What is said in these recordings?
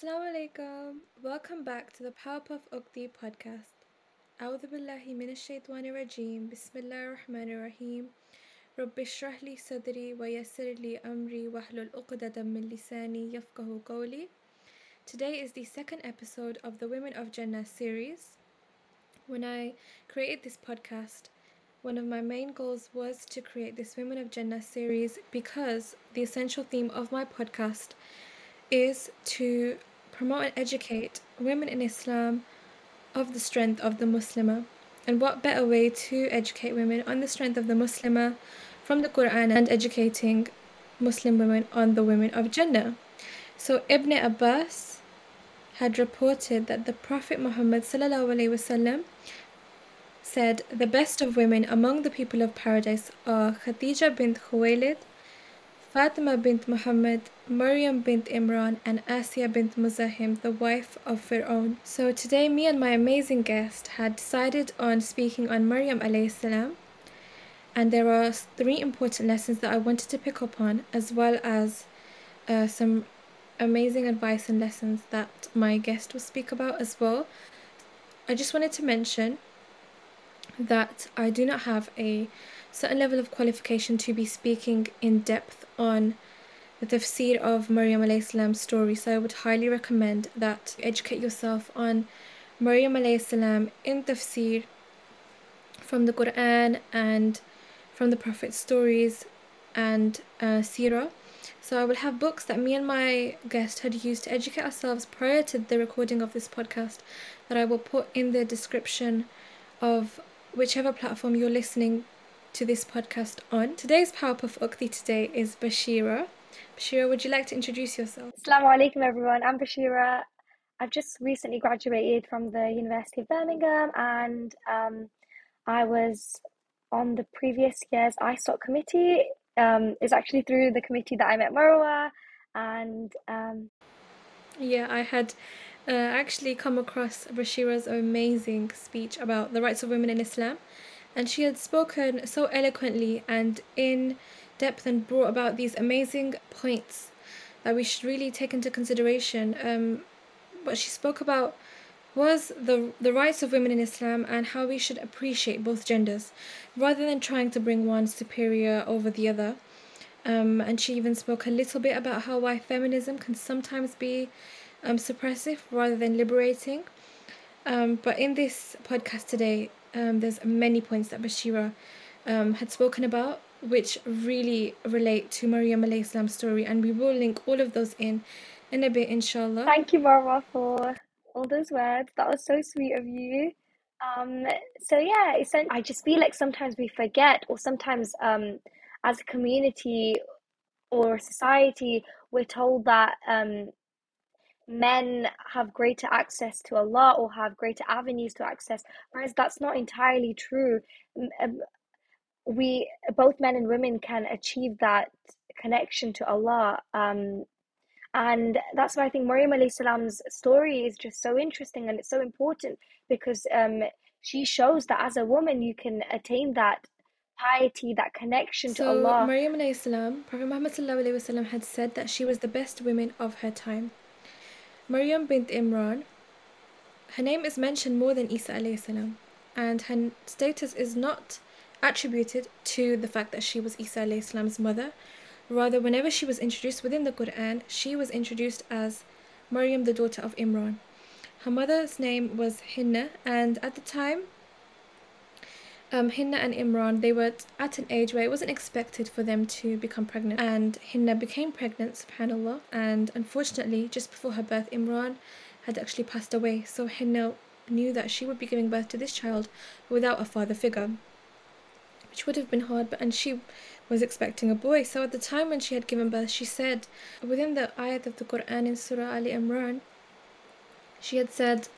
Assalamu alaikum. Welcome back to the Powerpuff Ukhti podcast. أعوذ بالله من الشيطان الرجيم بسم الله الرحمن الرحيم رب اشرح لي صدري ويسر لي أمري واحلل عقدة من لساني يفقه قولي Today is the second episode of the Women of Jannah series. When I created this podcast, one of my main goals was to create this Women of Jannah series because the essential theme of my podcast is to promote and educate women in Islam of the strength of the Muslimah. And what better way to educate women on the strength of the Muslimah from the Quran and educating Muslim women on the women of Jannah? So Ibn Abbas had reported that the Prophet Muhammad said, The best of women among the people of paradise are Khadija bint Khuwaylid, Fatima bint Muhammad, Maryam bint Imran, and Asiya bint Muzahim, the wife of Fir'aun. So today, me and my amazing guest had decided on speaking on Maryam salam, and there are three important lessons that I wanted to pick up on, as well as uh, some amazing advice and lessons that my guest will speak about as well. I just wanted to mention that I do not have a certain level of qualification to be speaking in depth on the tafsir of Maryam alayhi salam's story. So I would highly recommend that you educate yourself on Maryam alayhi salam in tafsir from the Quran and from the Prophet's stories and uh, seerah. So I will have books that me and my guest had used to educate ourselves prior to the recording of this podcast that I will put in the description of whichever platform you're listening to this podcast on. Today's Powerpuff Ukhti today is Bashira. Bashira, would you like to introduce yourself? Assalamu alaikum everyone, I'm Bashira. I've just recently graduated from the University of Birmingham and um, I was on the previous year's ISOC committee. Um, it's actually through the committee that I met Marwa and um, yeah, I had uh, actually come across Bashira's amazing speech about the rights of women in Islam and she had spoken so eloquently and in depth and brought about these amazing points that we should really take into consideration. Um, what she spoke about was the the rights of women in Islam and how we should appreciate both genders, rather than trying to bring one superior over the other. Um, and she even spoke a little bit about how why feminism can sometimes be um, suppressive rather than liberating. Um, but in this podcast today, um, there's many points that Bashira um, had spoken about which really relate to Maryam alayhi story and we will link all of those in in a bit inshallah. Thank you Marwa for all those words. That was so sweet of you. Um, so yeah, I just feel like sometimes we forget or sometimes um, as a community or society we're told that um, men have greater access to Allah or have greater avenues to access, whereas that's not entirely true. We both men and women can achieve that connection to Allah. Um, and that's why I think Maryam alayhi salam's story is just so interesting and it's so important because um, she shows that as a woman you can attain that piety, that connection so, to Allah. Maryam alayhi salam, Prophet Muhammad had said that she was the best woman of her time. Maryam bint Imran, her name is mentioned more than Isa alayhi salam, and her status is not attributed to the fact that she was Isa salam's mother. Rather, whenever she was introduced within the Quran, she was introduced as Maryam, the daughter of Imran. Her mother's name was Hinna, and at the time, um, Hinna and Imran, they were at an age where it wasn't expected for them to become pregnant. And Hinna became pregnant, subhanAllah. And unfortunately, just before her birth, Imran had actually passed away. So Hinna knew that she would be giving birth to this child without a father figure, which would have been hard. But and she was expecting a boy. So at the time when she had given birth, she said within the ayat of the Quran in Surah Ali Imran, she had said,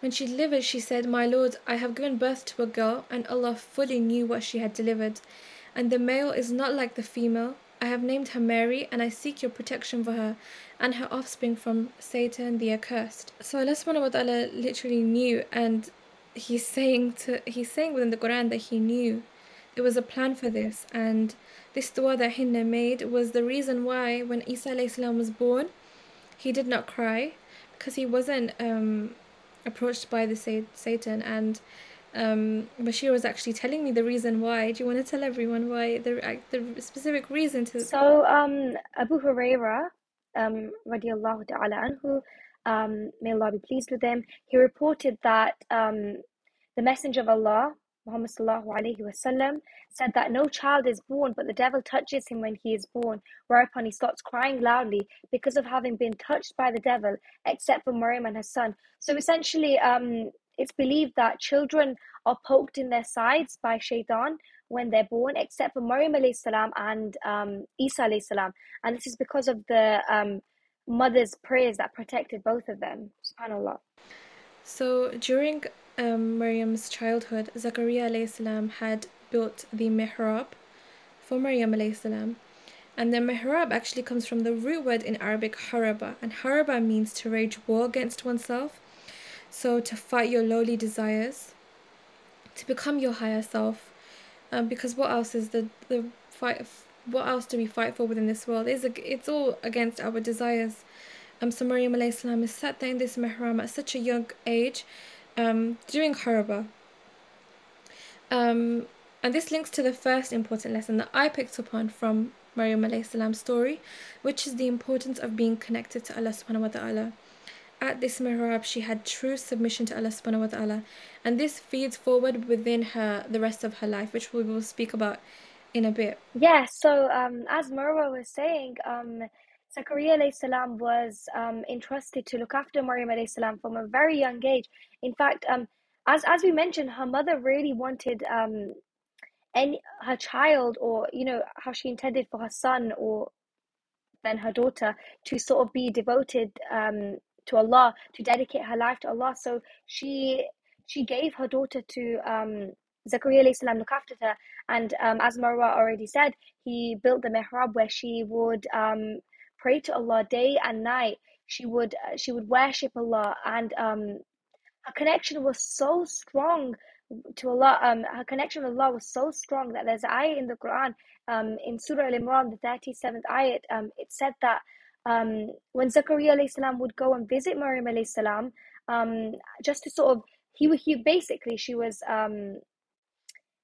when she delivered, she said, My Lord, I have given birth to a girl, and Allah fully knew what she had delivered. And the male is not like the female. I have named her Mary, and I seek your protection for her and her offspring from Satan the accursed. So Allah subhanahu wa ta'ala literally knew and he's saying to he's saying within the Quran that he knew it was a plan for this and this dua that Hinna made was the reason why when Isa was born he did not cry because he wasn't um, approached by the Satan and um, Bashir was actually telling me the reason why. Do you want to tell everyone why the the specific reason to? So um, Abu Huraira, um, radiallahu ta'ala anhu, um, may Allah be pleased with him. He reported that um, the Messenger of Allah, Muhammad wasallam, said that no child is born, but the devil touches him when he is born, whereupon he starts crying loudly because of having been touched by the devil, except for Maryam and her son. So essentially, um, it's believed that children are poked in their sides by shaitan when they're born, except for Maryam salam and um, Isa salam. And this is because of the um, mother's prayers that protected both of them. SubhanAllah. So during um, Maryam's childhood, Zakaria salam had built the mihrab for Maryam salam. And the mihrab actually comes from the root word in Arabic haraba, and haraba means to wage war against oneself. So, to fight your lowly desires, to become your higher self. Um, because what else is the, the fight? What else do we fight for within this world? It's, it's all against our desires. Um, so Maryam salam is sat there in this mihrab at such a young age, um, doing haraba. Um, and this links to the first important lesson that I picked up on from Maryam salam's story, which is the importance of being connected to Allah subhanahu wa ta'ala. At this mihrab, she had true submission to Allah subhanahu wa ta'ala, and this feeds forward within her the rest of her life, which we will speak about in a bit. Yeah, so um, as Marwa was saying, um, Zakaria salam was um, entrusted to look after Maryam salam from a very young age. In fact, um, as as we mentioned, her mother really wanted um, any her child, or you know how she intended for her son or then her daughter to sort of be devoted um, to Allah, to dedicate her life to Allah. So she she gave her daughter to um, Zakaria salam look after her, and um, as Marwa already said, he built the mihrab where she would um, pray to Allah day and night. She would uh, she would worship Allah, and um, her connection was so strong to Allah. Um, her connection with Allah was so strong that there's an ayah in the Quran, um, in Surah Al Imran, the thirty seventh ayat. Um, it said that um, when Zakaria salam would go and visit Maryam salam, um, just to sort of he he basically she was um,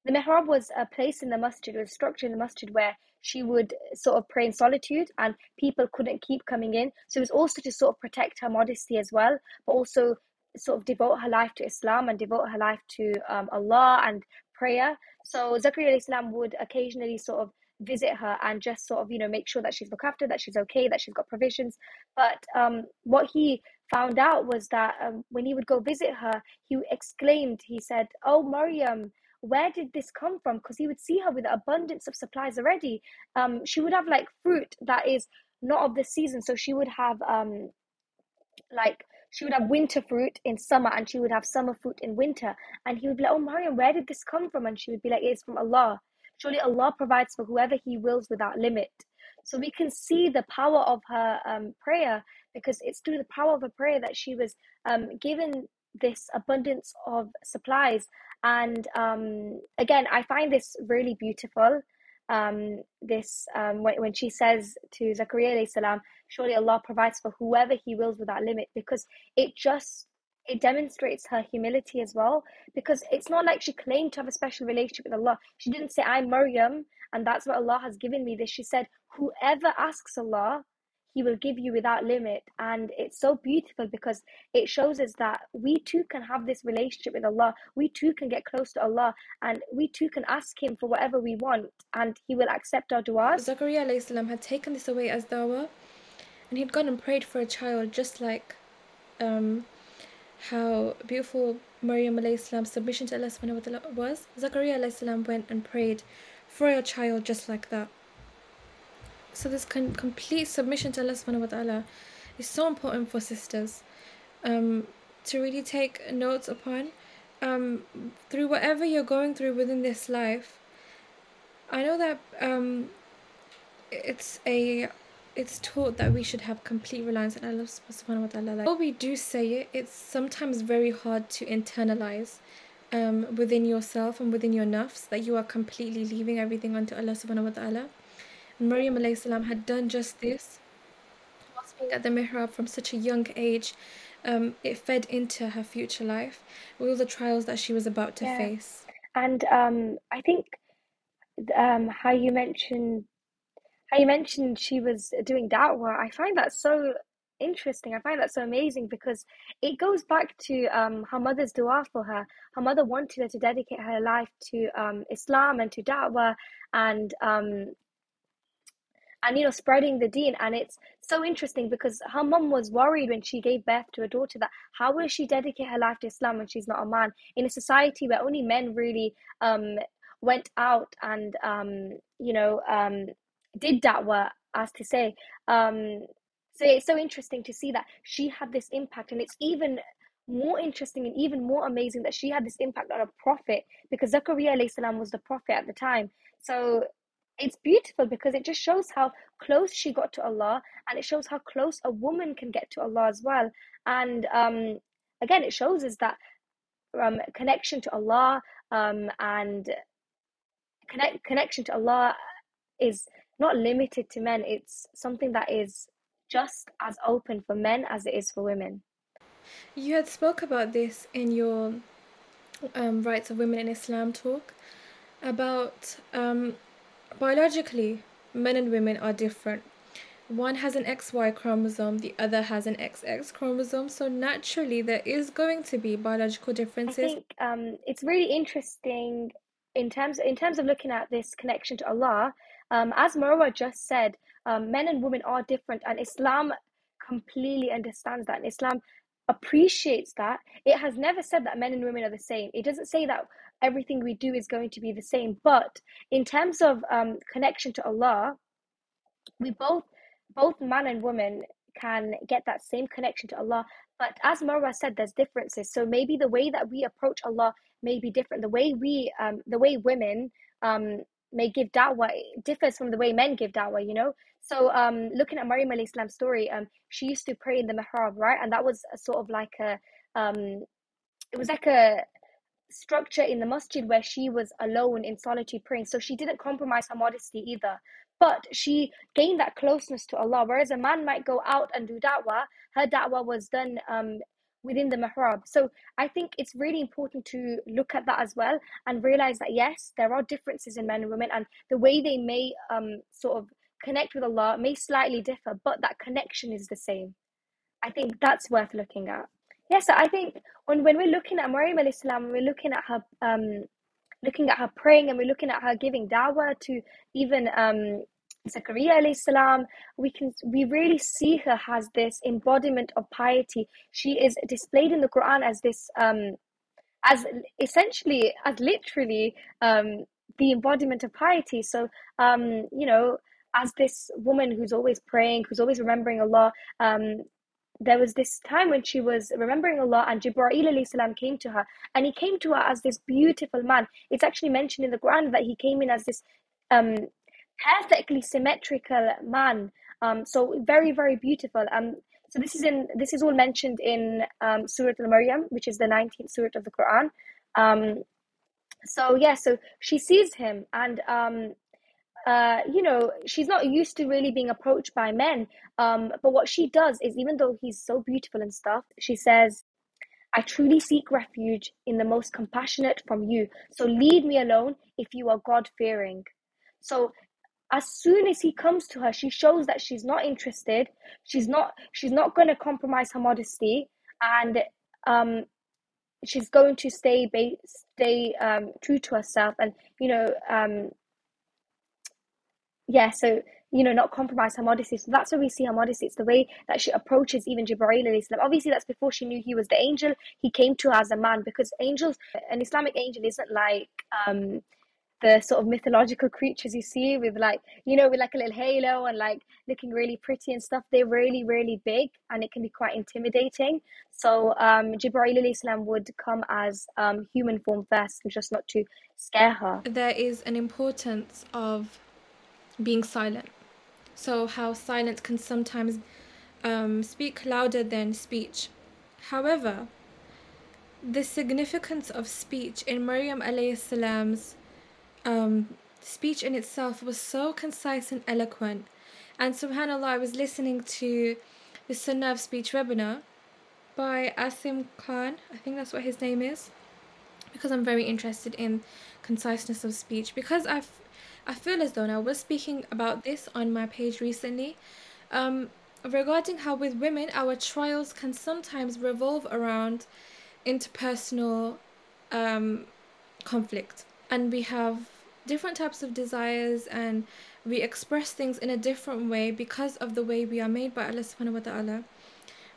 the mihrab was a place in the masjid, a structure in the masjid where she would sort of pray in solitude and people couldn't keep coming in. So it was also to sort of protect her modesty as well, but also sort of devote her life to Islam and devote her life to um, Allah and prayer. So Zakaria salam would occasionally sort of visit her and just sort of you know make sure that she's looked after that she's okay that she's got provisions but um what he found out was that um, when he would go visit her he exclaimed he said oh maryam where did this come from? Because he would see her with abundance of supplies already. Um she would have like fruit that is not of the season. So she would have um like she would have winter fruit in summer and she would have summer fruit in winter. And he would be like oh maryam where did this come from? And she would be like it's from allah. Surely Allah provides for whoever He wills without limit. So we can see the power of her um, prayer because it's through the power of her prayer that she was um, given this abundance of supplies. And um, again, I find this really beautiful. Um, this um, when, when she says to Zakaria salam, surely Allah provides for whoever He wills without limit, because it just it demonstrates her humility as well because it's not like she claimed to have a special relationship with Allah. She didn't say, I'm Maryam and that's what Allah has given me this. She said, Whoever asks Allah, He will give you without limit. And it's so beautiful because it shows us that we too can have this relationship with Allah. We too can get close to Allah and we too can ask Him for whatever we want and He will accept our du'as. Zakaria had taken this away as dawah and he'd gone and prayed for a child just like um, how beautiful Maryam submission to Allah subhanahu wa ta'ala was. Zakaria salam went and prayed for a child just like that. So this complete submission to Allah subhanahu wa ta'ala is so important for sisters um, to really take notes upon. Um, through whatever you're going through within this life, I know that um, it's a it's taught that we should have complete reliance on Allah subhanahu wa ta'ala. Like, we do say it, it's sometimes very hard to internalize um, within yourself and within your nafs that you are completely leaving everything onto Allah subhanahu wa ta'ala. Maryam salam had done just this. Whilst being at the mihrab from such a young age, um, it fed into her future life with all the trials that she was about to Yeah. face. And um, I think um, how you mentioned how you mentioned she was doing da'wah, I find that so interesting. I find that so amazing because it goes back to um, her mother's dua for her. Her mother wanted her to dedicate her life to um, Islam and to da'wah and um, and you know spreading the deen. And it's so interesting because her mum was worried when she gave birth to a daughter that how will she dedicate her life to islam when she's not a man? In a society where only men really um went out and um you know um did da'wah as to say um so it's so interesting to see that she had this impact. And it's even more interesting and even more amazing that she had this impact on a prophet because Zakaria salam was the prophet at the time. So it's beautiful because it just shows how close she got to Allah and it shows how close a woman can get to Allah as well. And um, again, it shows us that um, connection to Allah um, and connect connection to Allah is not limited to men. It's something that is just as open for men as it is for women. You had spoke about this in your um, rights of women in Islam talk about um, biologically men and women are different. One has an XY chromosome, the other has an XX chromosome. So naturally, there is going to be biological differences. I think um, it's really interesting in terms in terms of looking at this connection to Allah. Um, as Marwa just said, um, men and women are different, and Islam completely understands that. And Islam appreciates that. It has never said that men and women are the same. It doesn't say that everything we do is going to be the same. But in terms of um, connection to Allah, we both both man and woman can get that same connection to Allah. But as Marwa said, there's differences. So maybe the way that we approach Allah may be different. The way we, um, the way women um, may give da'wah differs from the way men give da'wah, you know? So um, looking at Maryam alayhi story, um, she used to pray in the mihrab, right? And that was a sort of like a, um, it was like a structure in the masjid where she was alone in solitude praying. So she didn't compromise her modesty either. But she gained that closeness to Allah. Whereas a man might go out and do da'wah, her da'wah was done um, within the mihrab. So I think it's really important to look at that as well and realize that yes, there are differences in men and women, and the way they may um, sort of connect with Allah may slightly differ, but that connection is the same. I think that's worth looking at. Yes, I think when when we're looking at Maryam alayhi salam, we're looking at her um looking at her praying and we're looking at her giving dawah to even um Zakaria alayhi salam, we can we really see her as this embodiment of piety. She is displayed in the Quran as this um as essentially as literally um the embodiment of piety. So um you know as this woman who's always praying, who's always remembering Allah, um, there was this time when she was remembering Allah and Jibreel salam came to her and he came to her as this beautiful man. It's actually mentioned in the Quran that he came in as this um perfectly symmetrical man. Um so very, very beautiful. Um so this is in this is all mentioned in um Surah Al-Maryam, which is the 19th surah of the Quran. Um so yeah, so she sees him and um uh, you know, she's not used to really being approached by men. Um, but what she does is, even though he's so beautiful and stuff, she says, I truly seek refuge in the most compassionate from you. So leave me alone if you are God fearing. So as soon as he comes to her, she shows that she's not interested. She's not. She's not going to compromise her modesty, and um, she's going to stay ba- stay um true to herself, and you know um yeah, so you know, not compromise her modesty. So that's where we see her modesty. It's the way that she approaches even Jibreel alayhi salam. Obviously, that's before she knew he was the angel. He came to her as a man because angels, an Islamic angel isn't like um the sort of mythological creatures you see with like you know with like a little halo and like looking really pretty and stuff they're really really big and it can be quite intimidating so um Jibreel salam would come as um human form first just not to scare her There is an importance of being silent. So, how silence can sometimes um, speak louder than speech. However, the significance of speech in Maryam salam's um, speech in itself was so concise and eloquent. And subhanAllah, I was listening to the Sunnah of Speech webinar by Asim Khan. I think that's what his name is. Because I'm very interested in conciseness of speech. Because I've I feel as though now I was speaking about this on my page recently. Um, regarding how with women our trials can sometimes revolve around interpersonal um, conflict and we have different types of desires and we express things in a different way because of the way we are made by Allah subhanahu wa ta'ala.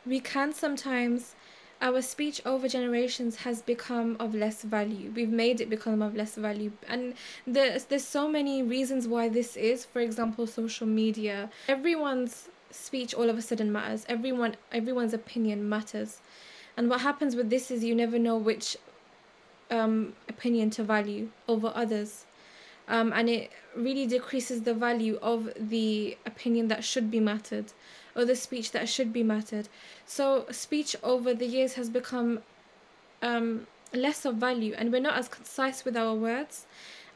We can sometimes our speech over generations has become of less value. We've made it become of less value. And there's there's so many reasons why this is. For example, social media. Everyone's speech all of a sudden matters. Everyone everyone's opinion matters. And what happens with this is you never know which um, opinion to value over others um, and it really decreases the value of the opinion that should be mattered or the speech that should be mattered. So, speech over the years has become um, less of value, and we're not as concise with our words.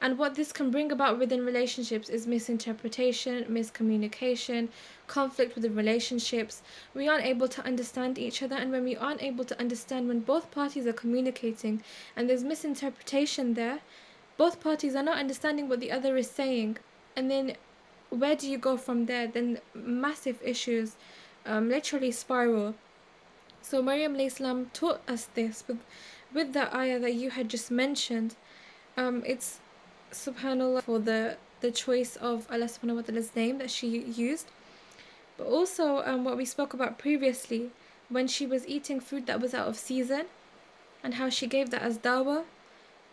And what this can bring about within relationships is misinterpretation, miscommunication, conflict within relationships. We aren't able to understand each other, and when we aren't able to understand when both parties are communicating and there's misinterpretation there, both parties are not understanding what the other is saying and then where do you go from there? Then massive issues um, literally spiral. So Maryam Islam taught us this with with the ayah that you had just mentioned. Um, it's subhanallah for the the choice of Allah subhanahu wa ta'ala's name that she used. But also um, what we spoke about previously when she was eating food that was out of season and how she gave that as dawah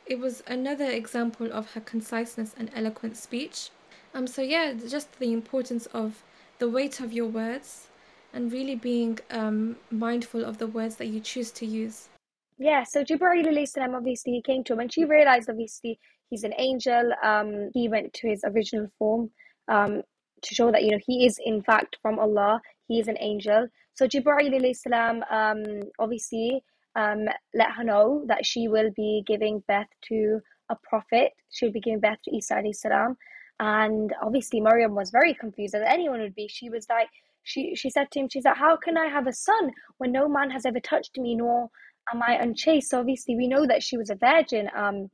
it was another example of her conciseness and eloquent speech. Um, so yeah, just the importance of the weight of your words and really being um, mindful of the words that you choose to use. Yeah, so Jibreel salam obviously he came to him and she realized obviously he's an angel. Um, he went to his original form um, to show that you know he is in fact from Allah. He is an angel. So Jibreel salam um, obviously um, let her know that she will be giving birth to a prophet. She'll be giving birth to Isa salam. And obviously Maryam was very confused, as anyone would be. She was like, she, she said to him, she's like, how can I have a son when no man has ever touched me, nor am I unchaste? So obviously we know that she was a virgin. Um,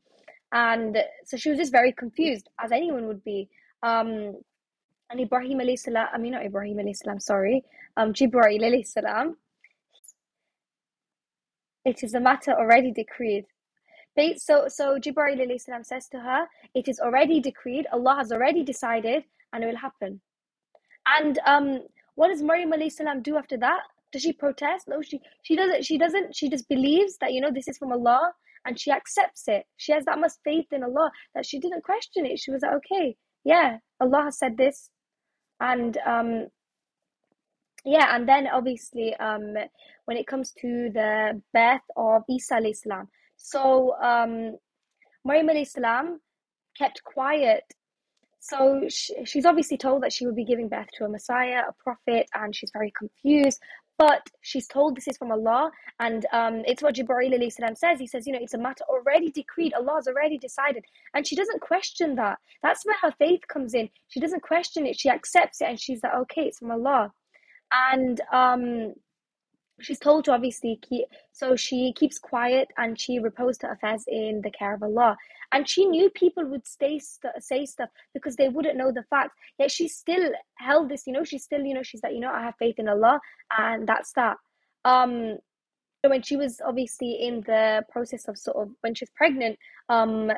and so she was just very confused, as anyone would be. Um, and Ibrahim alayhi salam, I mean not Ibrahim alayhi salam, sorry, um, Jibreel alayhi salam, it is a matter already decreed. So, so Jibreel says to her, It is already decreed, Allah has already decided, and it will happen. And um, what does Maryam do after that? Does she protest? No, she she doesn't. She doesn't. She just believes that you know this is from Allah, and she accepts it. She has that much faith in Allah that she didn't question it. She was like, okay, yeah, Allah has said this, and um, yeah, and then obviously, um, when it comes to the birth of Isa salam, so um, Maryam salam kept quiet. So she, she's obviously told that she will be giving birth to a Messiah, a prophet, and she's very confused. But she's told this is from Allah, and um, it's what Jibreel says. He says, you know, it's a matter already decreed. Allah has already decided, and she doesn't question that. That's where her faith comes in. She doesn't question it. She accepts it, and she's like, okay, it's from Allah and um she's told to obviously keep so she keeps quiet and she reposed her affairs in the care of allah and she knew people would stay st- say stuff because they wouldn't know the facts. Yet she still held this you know she's still you know she's like you know i have faith in allah and that's that. Um when she was obviously in the process of sort of when she was pregnant um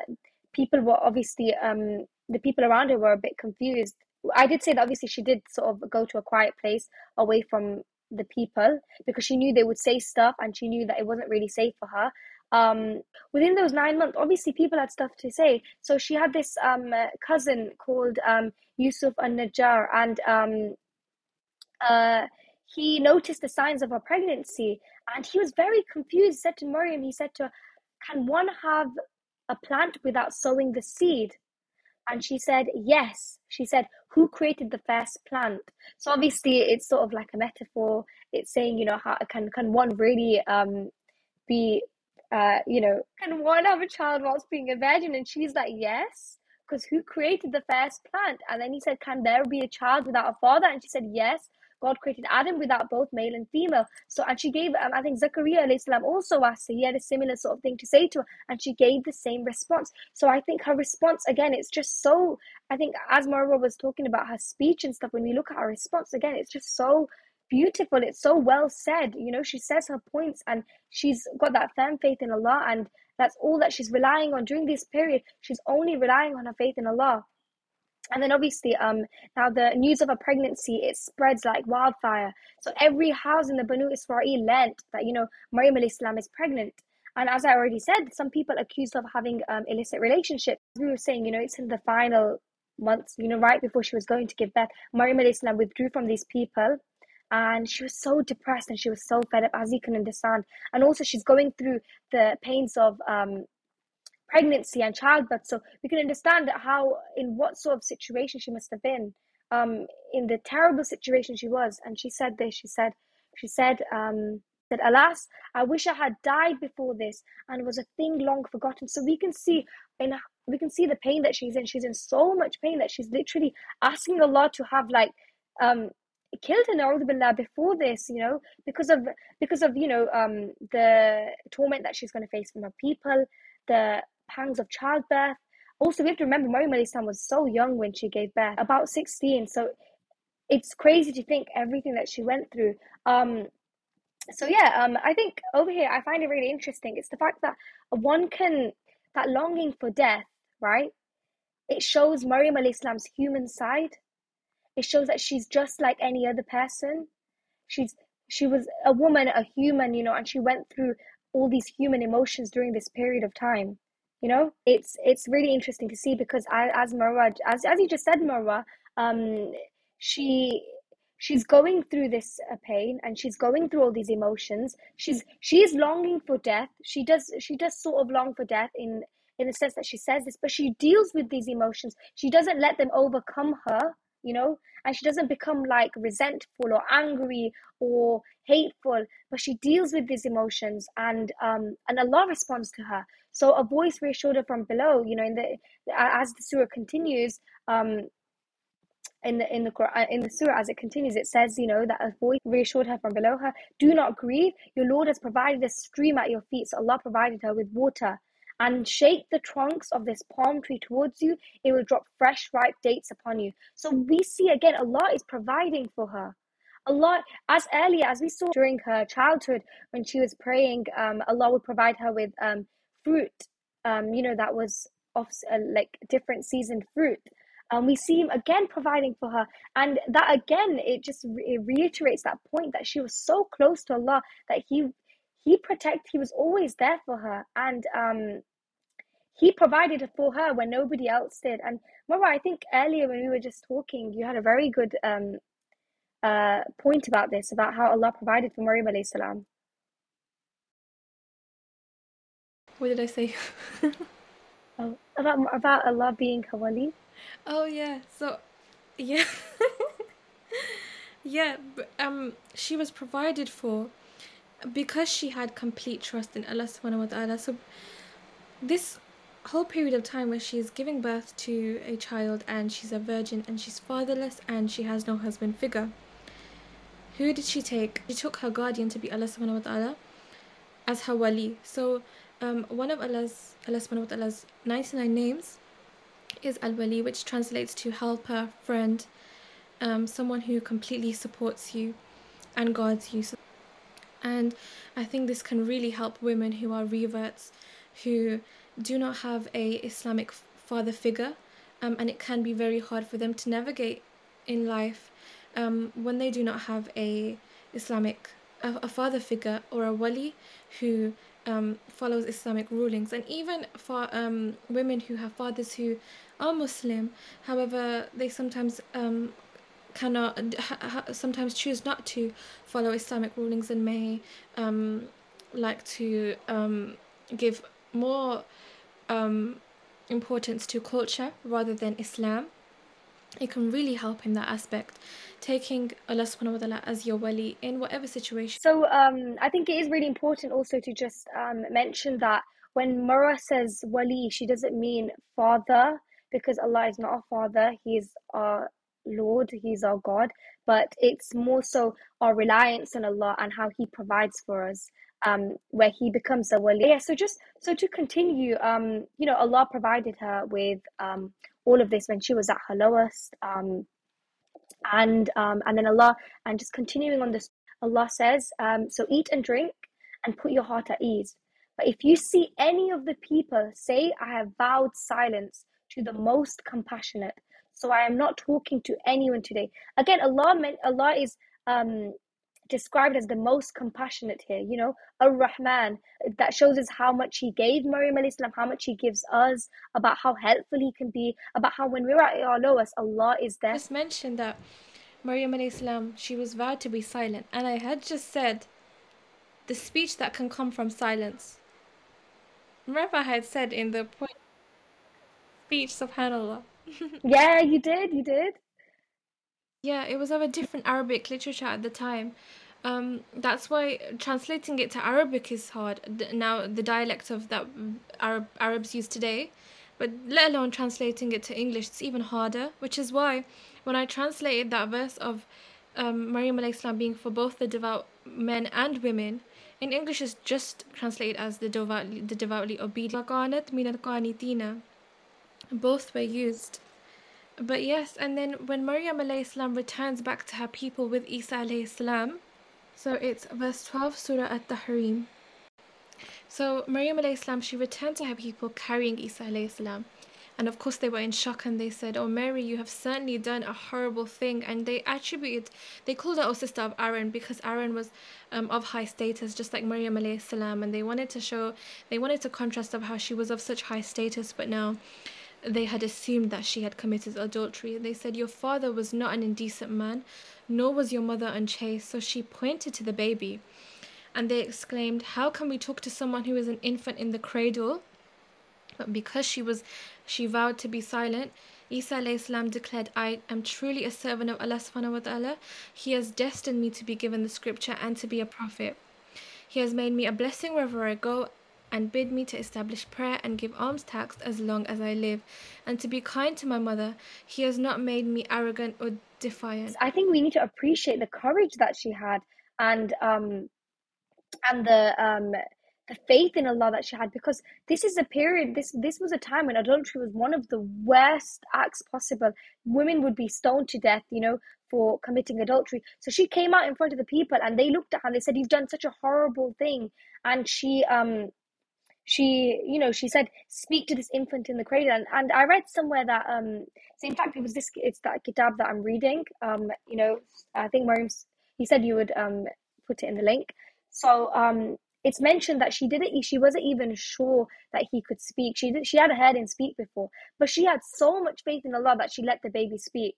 people were obviously um the people around her were a bit confused. I did say that obviously she did sort of go to a quiet place away from the people because she knew they would say stuff and she knew that it wasn't really safe for her. Um, within those nine months, obviously people had stuff to say. So she had this um, cousin called um, Yusuf an Najjar, and um, uh, he noticed the signs of her pregnancy and he was very confused. Said to Miriam, he said to her, Can one have a plant without sowing the seed? And she said, Yes. She said, Who created the first plant? So obviously it's sort of like a metaphor. It's saying, you know, how can can one really um be uh, you know, can one have a child whilst being a virgin? And she's like, Yes, because who created the first plant? And then he said, Can there be a child without a father? And she said, Yes, God created Adam without both male and female. So, and she gave, um, I think Zachariah also asked her, he had a similar sort of thing to say to her, and she gave the same response. So, I think her response, again, it's just so, I think as Marwa was talking about her speech and stuff, when we look at her response, again, it's just so beautiful. It's so well said. You know, she says her points and she's got that firm faith in Allah, and that's all that she's relying on during this period. She's only relying on her faith in Allah. And then obviously, um, now the news of a pregnancy it spreads like wildfire. So every house in the Banu Israel learnt that you know Maryam Islam is pregnant. And as I already said, some people accused of having um, illicit relationships. We were saying, you know, it's in the final months, you know, right before she was going to give birth. Maryam Islam withdrew from these people and she was so depressed and she was so fed up as you can understand and also she's going through the pains of um pregnancy and childbirth. So we can understand how in what sort of situation she must have been um in the terrible situation she was. And she said this she said she said um that alas i wish i had died before this and was a thing long forgotten. So we can see in we can see the pain that she's in. She's in so much pain that she's literally asking allah to have like um killed her billah before this you know because of because of you know um the torment that she's going to face from her people the pangs of childbirth. Also we have to remember Maryam Islam was so young when she gave birth about 16 so it's crazy to think everything that she went through. Um so yeah um i think over here i find it really interesting. It's the fact that one can that longing for death right? It shows Maryam Islam's human side. It shows that she's just like any other person. She's she was a woman, a human, you know, and she went through all these human emotions during this period of time. You know, it's it's really interesting to see because I, as Marwa, as as you just said, Marwa, um, she she's going through this uh, pain and she's going through all these emotions. She's she is longing for death. She does she does sort of long for death in in the sense that she says this, but she deals with these emotions. She doesn't let them overcome her you know? And she doesn't become like resentful or angry or hateful but she deals with these emotions and um and allah responds to her. So a voice reassured her from below you know in the as the surah continues um in the in the Quran, in the surah as it continues it says you know that a voice reassured her from below her do not grieve. Your lord has provided a stream at your feet. So allah provided her with water and shake the trunks of this palm tree towards you, it will drop fresh, ripe dates upon you. So we see again, Allah is providing for her. Allah, as earlier as we saw during her childhood when she was praying, um, Allah would provide her with um, fruit, um, you know, that was of uh, like different seasoned fruit. And we see him again providing for her, and that again, it just re- it reiterates that point that she was so close to Allah that he he protect he was always there for her. And um he provided for her when nobody else did. And Marwa, I think earlier when we were just talking you had a very good um uh point about this about how Allah provided for Maryam alayhi salam. What did I say? Oh, about about Allah being Hawali oh yeah. So yeah. Yeah but, um she was provided for because she had complete trust in Allah subhanahu wa ta'ala. So this whole period of time where she's giving birth to a child and she's a virgin and she's fatherless and she has no husband figure. Who did she take? She took her guardian to be Allah subhanahu wa ta'ala as her wali. So um, one of Allah's Allah subhanahu wa ta'ala's 99 names is Al-Wali which translates to helper, friend, um, someone who completely supports you and guards you. So and I think this can really help women who are reverts who do not have a Islamic father figure um, and it can be very hard for them to navigate in life um, when they do not have a Islamic a, a father figure or a wali who um, follows Islamic rulings. And even for um, women who have fathers who are Muslim however they sometimes um, cannot sometimes choose not to follow Islamic rulings and may um, like to um, give more um, importance to culture rather than Islam. It can really help in that aspect, taking Allah subhanahu wa ta'ala as your wali in whatever situation. So um, I think it is really important also to just um, mention that when Marwa says wali, she doesn't mean father because Allah is not a father, He is our Lord, He's our God. but it's more so our reliance on Allah and how He provides for us, um, where He becomes a wali. Yeah, so just so to continue, um, you know, Allah provided her with um, all of this when she was at her lowest, um, and um, and then Allah, and just continuing on this, Allah says, um, so eat and drink and put your heart at ease. But if you see any of the people say, I have vowed silence to the most compassionate, so I am not talking to anyone today. Again, Allah meant Allah is um described as the most compassionate here, you know, Ar-Rahman. That shows us how much he gave Maryam salam, how much he gives us, about how helpful he can be, about how when we're at our lowest, Allah is there. Just mentioned that Maryam salam, she was vowed to be silent, and I had just said the speech that can come from silence. Remember I had said in the point speech, subhanAllah. Yeah, you did, you did. Yeah, it was of a different Arabic literature at the time. Um, that's why translating it to Arabic is hard. Now, the dialect of that Arab Arabs use today, but let alone translating it to English, it's even harder. Which is why, when I translated that verse of um, Maryam Islam being for both the devout men and women, in English it's just translated as the devoutly, the devoutly obedient. Both were used. But yes, and then when Maryam salam returns back to her people with Isa salam, so it's verse 12, Surah At-Tahrim. So Maryam salam, she returned to her people carrying Isa salam. And of course, they were in shock and they said, Oh, Mary, you have certainly done a horrible thing. And they attributed, they called her, Oh, sister of Aaron, because Aaron was um, of high status, just like Maryam salam. And they wanted to show, they wanted to contrast of how she was of such high status, but now they had assumed that she had committed adultery. They said, Your father was not an indecent man, nor was your mother unchaste. So she pointed to the baby. And they exclaimed, How can we talk to someone who is an infant in the cradle? But because she was she vowed to be silent, Isa salam declared, I am truly a servant of Allah subhanahu wa ta'ala. He has destined me to be given the scripture and to be a prophet. He has made me a blessing wherever I go and bid me to establish prayer and give alms tax as long as I live, and to be kind to my mother. He has not made me arrogant or defiant. I think we need to appreciate the courage that she had and um and the um the faith in Allah that she had because this is a period this this was a time when adultery was one of the worst acts possible women would be stoned to death you know for committing adultery so she came out in front of the people and they looked at her and they said you've done such a horrible thing and she um she you know she said speak to this infant in the cradle. And, and i read somewhere that um so in fact it was this it's that kitab that i'm reading um you know i think Mariam's he said you would um put it in the link. So um it's mentioned that she didn't she wasn't even sure that he could speak. She did she had heard him speak before but she had so much faith in allah that she let the baby speak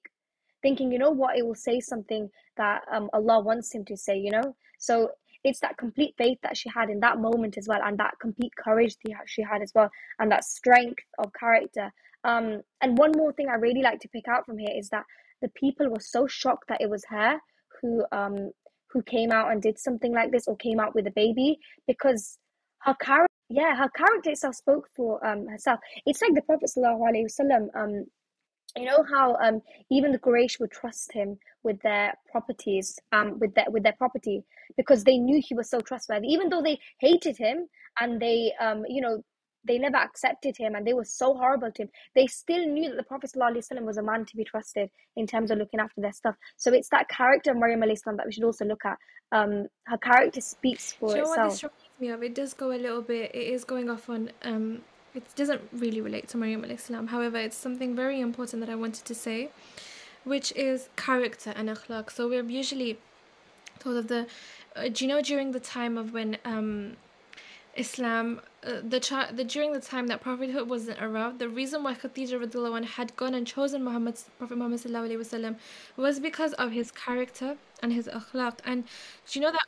thinking you know what? It will say something that um allah wants him to say you know? So it's that complete faith that she had in that moment as well and that complete courage she had as well and that strength of character. Um and one more thing i really like to pick out from here is that the people were so shocked that it was her who um who came out and did something like this or came out with a baby because her character yeah her character itself spoke for um herself. It's like the prophet sallallahu alaihi wasallam um you know how um even the Quraysh would trust him with their properties um with their with their property because they knew he was so trustworthy. Even though they hated him and they um you know they never accepted him and they were so horrible to him they still knew that the prophet ﷺ was a man to be trusted in terms of looking after their stuff. So it's that character of maryam islam that we should also look at. Um her character speaks for you know itself what this reminds me of? It does go a little bit it is going off on um it doesn't really relate to Maryam al-Islam. However, it's something very important that I wanted to say, which is character and akhlaq. So we're usually told of the, uh, do you know during the time of when um, Islam, uh, the, the during the time that prophethood wasn't around, the reason why Khadija radiallahu had gone and chosen Muhammad, Prophet Muhammad wasallam, was because of his character and his akhlaq. And do you know that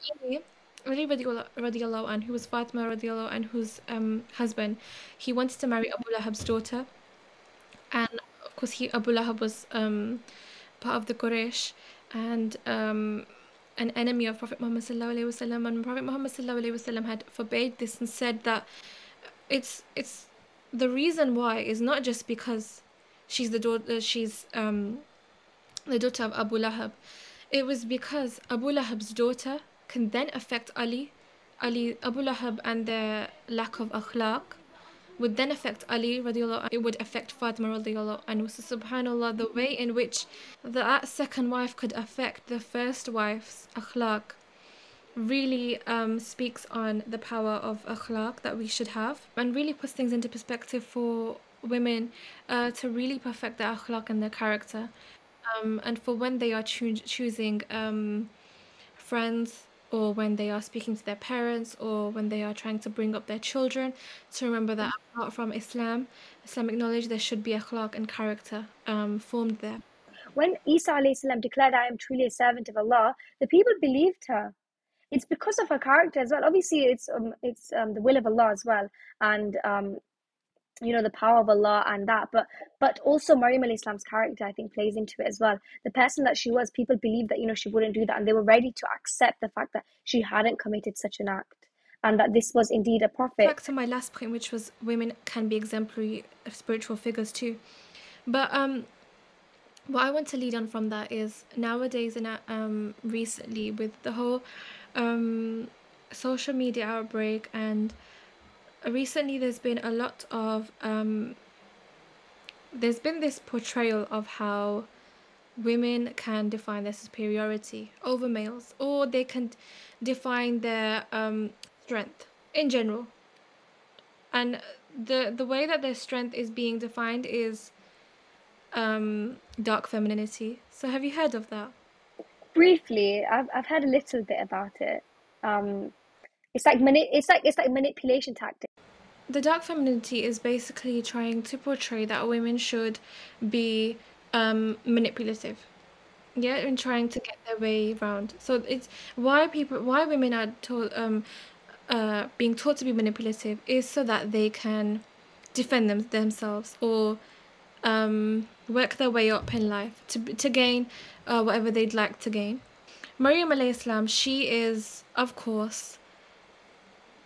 Ali radiallahu anh, who was Fatima radiallahu anhu's um, husband, he wanted to marry Abu Lahab's daughter. And of course, he Abu Lahab was um, part of the Quraysh and um, an enemy of Prophet Muhammad sallallahu wasallam. And Prophet Muhammad sallallahu wasallam had forbade this and said that it's it's the reason why is not just because she's the daughter she's um, the daughter of Abu Lahab it was because Abu Lahab's daughter can then affect Ali. Ali, Abu Lahab and their lack of akhlaq would then affect Ali radiallahu it would affect Fatima radiallahu anhu. So subhanallah, the way in which the second wife could affect the first wife's akhlaq really um, speaks on the power of akhlaq that we should have and really puts things into perspective for women uh, to really perfect their akhlaq and their character um, and for when they are choo- choosing um, friends or when they are speaking to their parents or when they are trying to bring up their children to remember that apart from Islam, Islamic knowledge, there should be akhlaq and character um, formed there. When Isa salam declared, I am truly a servant of Allah, the people believed her. It's because of her character as well. Obviously, it's um, it's um, the will of Allah as well, and um, you know the power of Allah and that but but also Maryam al Islam's character I think plays into it as well. The person that she was people believed that you know she wouldn't do that and they were ready to accept the fact that she hadn't committed such an act and that this was indeed a prophet. Back to my last point which was women can be exemplary spiritual figures too. But um what I want to lead on from that is nowadays and um recently with the whole um social media outbreak and recently there's been a lot of um, there's been this portrayal of how women can define their superiority over males or they can define their um, strength in general. And the the way that their strength is being defined is um, dark femininity. So have you heard of that? Briefly i've, I've heard a little bit about it. Um, it's like mani- it's like it's like manipulation tactic. The dark femininity is basically trying to portray that women should be um, manipulative. Yeah, and trying to get their way around. So it's why people why women are told um uh being taught to be manipulative is so that they can defend them themselves or um work their way up in life to to gain uh, whatever they'd like to gain. Maryam salam, she is of course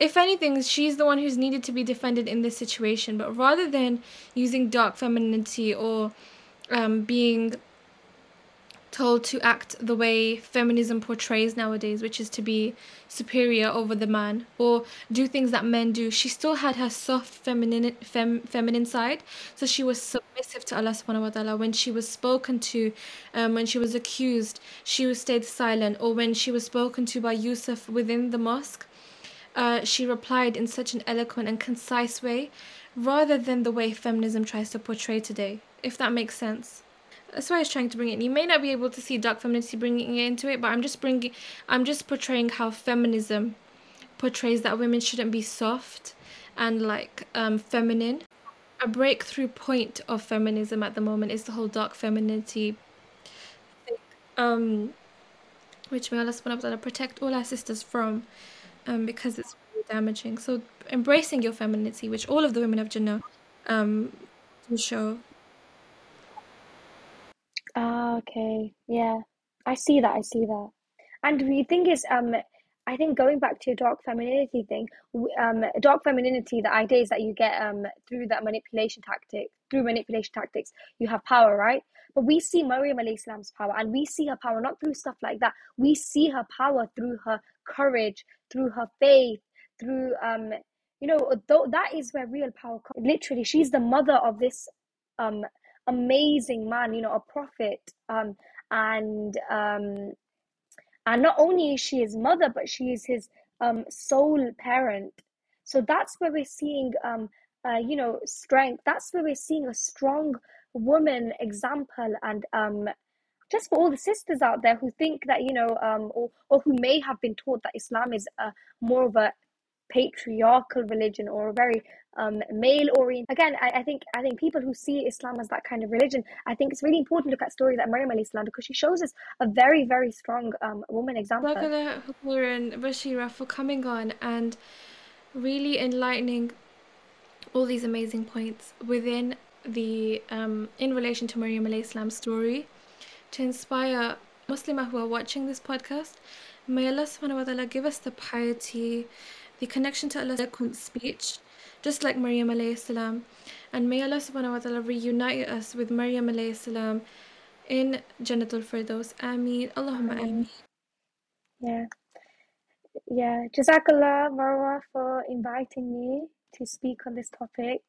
if anything, she's the one who's needed to be defended in this situation. But rather than using dark femininity or um, being told to act the way feminism portrays nowadays, which is to be superior over the man or do things that men do. She still had her soft feminine fem, feminine side, so she was submissive to Allah subhanahu wa ta'ala. When she was spoken to, um, when she was accused, she stayed silent, or when she was spoken to by Yusuf within the mosque, uh, she replied in such an eloquent and concise way, rather than the way feminism tries to portray today, if that makes sense. That's why I was trying to bring it. You may not be able to see dark femininity bringing it into it, but I'm just bringing, I'm just portraying how feminism portrays that women shouldn't be soft and like um, feminine. A breakthrough point of feminism at the moment is the whole dark femininity um, which may Allah subhanahu wa ta'ala protect all our sisters from um, because it's really damaging. So embracing your femininity, which all of the women of Jannah um, do show. Ah, okay. Yeah. I see that. I see that. And the thing is, um, I think going back to your dark femininity thing, um, dark femininity, the idea is that you get um through that manipulation tactic, through manipulation tactics, you have power, right? But we see Maryam Salam's power, and we see her power not through stuff like that. We see her power through her courage, through her faith, through um, you know, though that is where real power comes. Literally, she's the mother of this um amazing man, you know, a prophet, um, and um, and not only is she his mother, but she is his um sole parent. So that's where we're seeing um, uh, you know, strength. That's where we're seeing a strong woman example and um just for all the sisters out there who think that you know um or, or who may have been taught that islam is a more of a patriarchal religion or a very um, male oriented again I, I think i think people who see islam as that kind of religion i think it's really important to look at stories like maryam islam because she shows us a very very strong um, woman example. And bashira for coming on and really enlightening all these amazing points within the um, in relation to Maryam Islam's story to inspire Muslims who are watching this podcast. May Allah subhanahu wa ta'ala give us the piety, the connection to Allah's eloquent speech, just like Maryam salam. And may Allah subhanahu wa ta'ala reunite us with Maryam salam in Jannatul Firdaus. Ameen. Allahumma ameen. Yeah. Yeah. Jazakallah, Marwa, for inviting me to speak on this topic.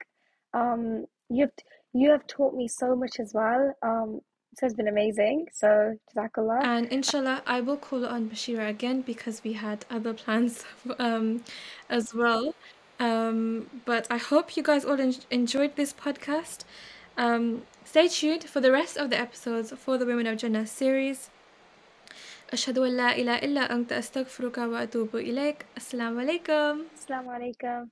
Um, you've you have taught me so much as well. Um, so it's been amazing. So Jazakallah. And inshallah, I will call on Bashira again because we had other plans um, as well. Um, but I hope you guys all en- enjoyed this podcast. Um, stay tuned for the rest of the episodes for the Women of Jannah series. أشهد أن لا إله إلا أنت أستغفرك وأتوب إليك السلام عليكم Assalamu alaikum.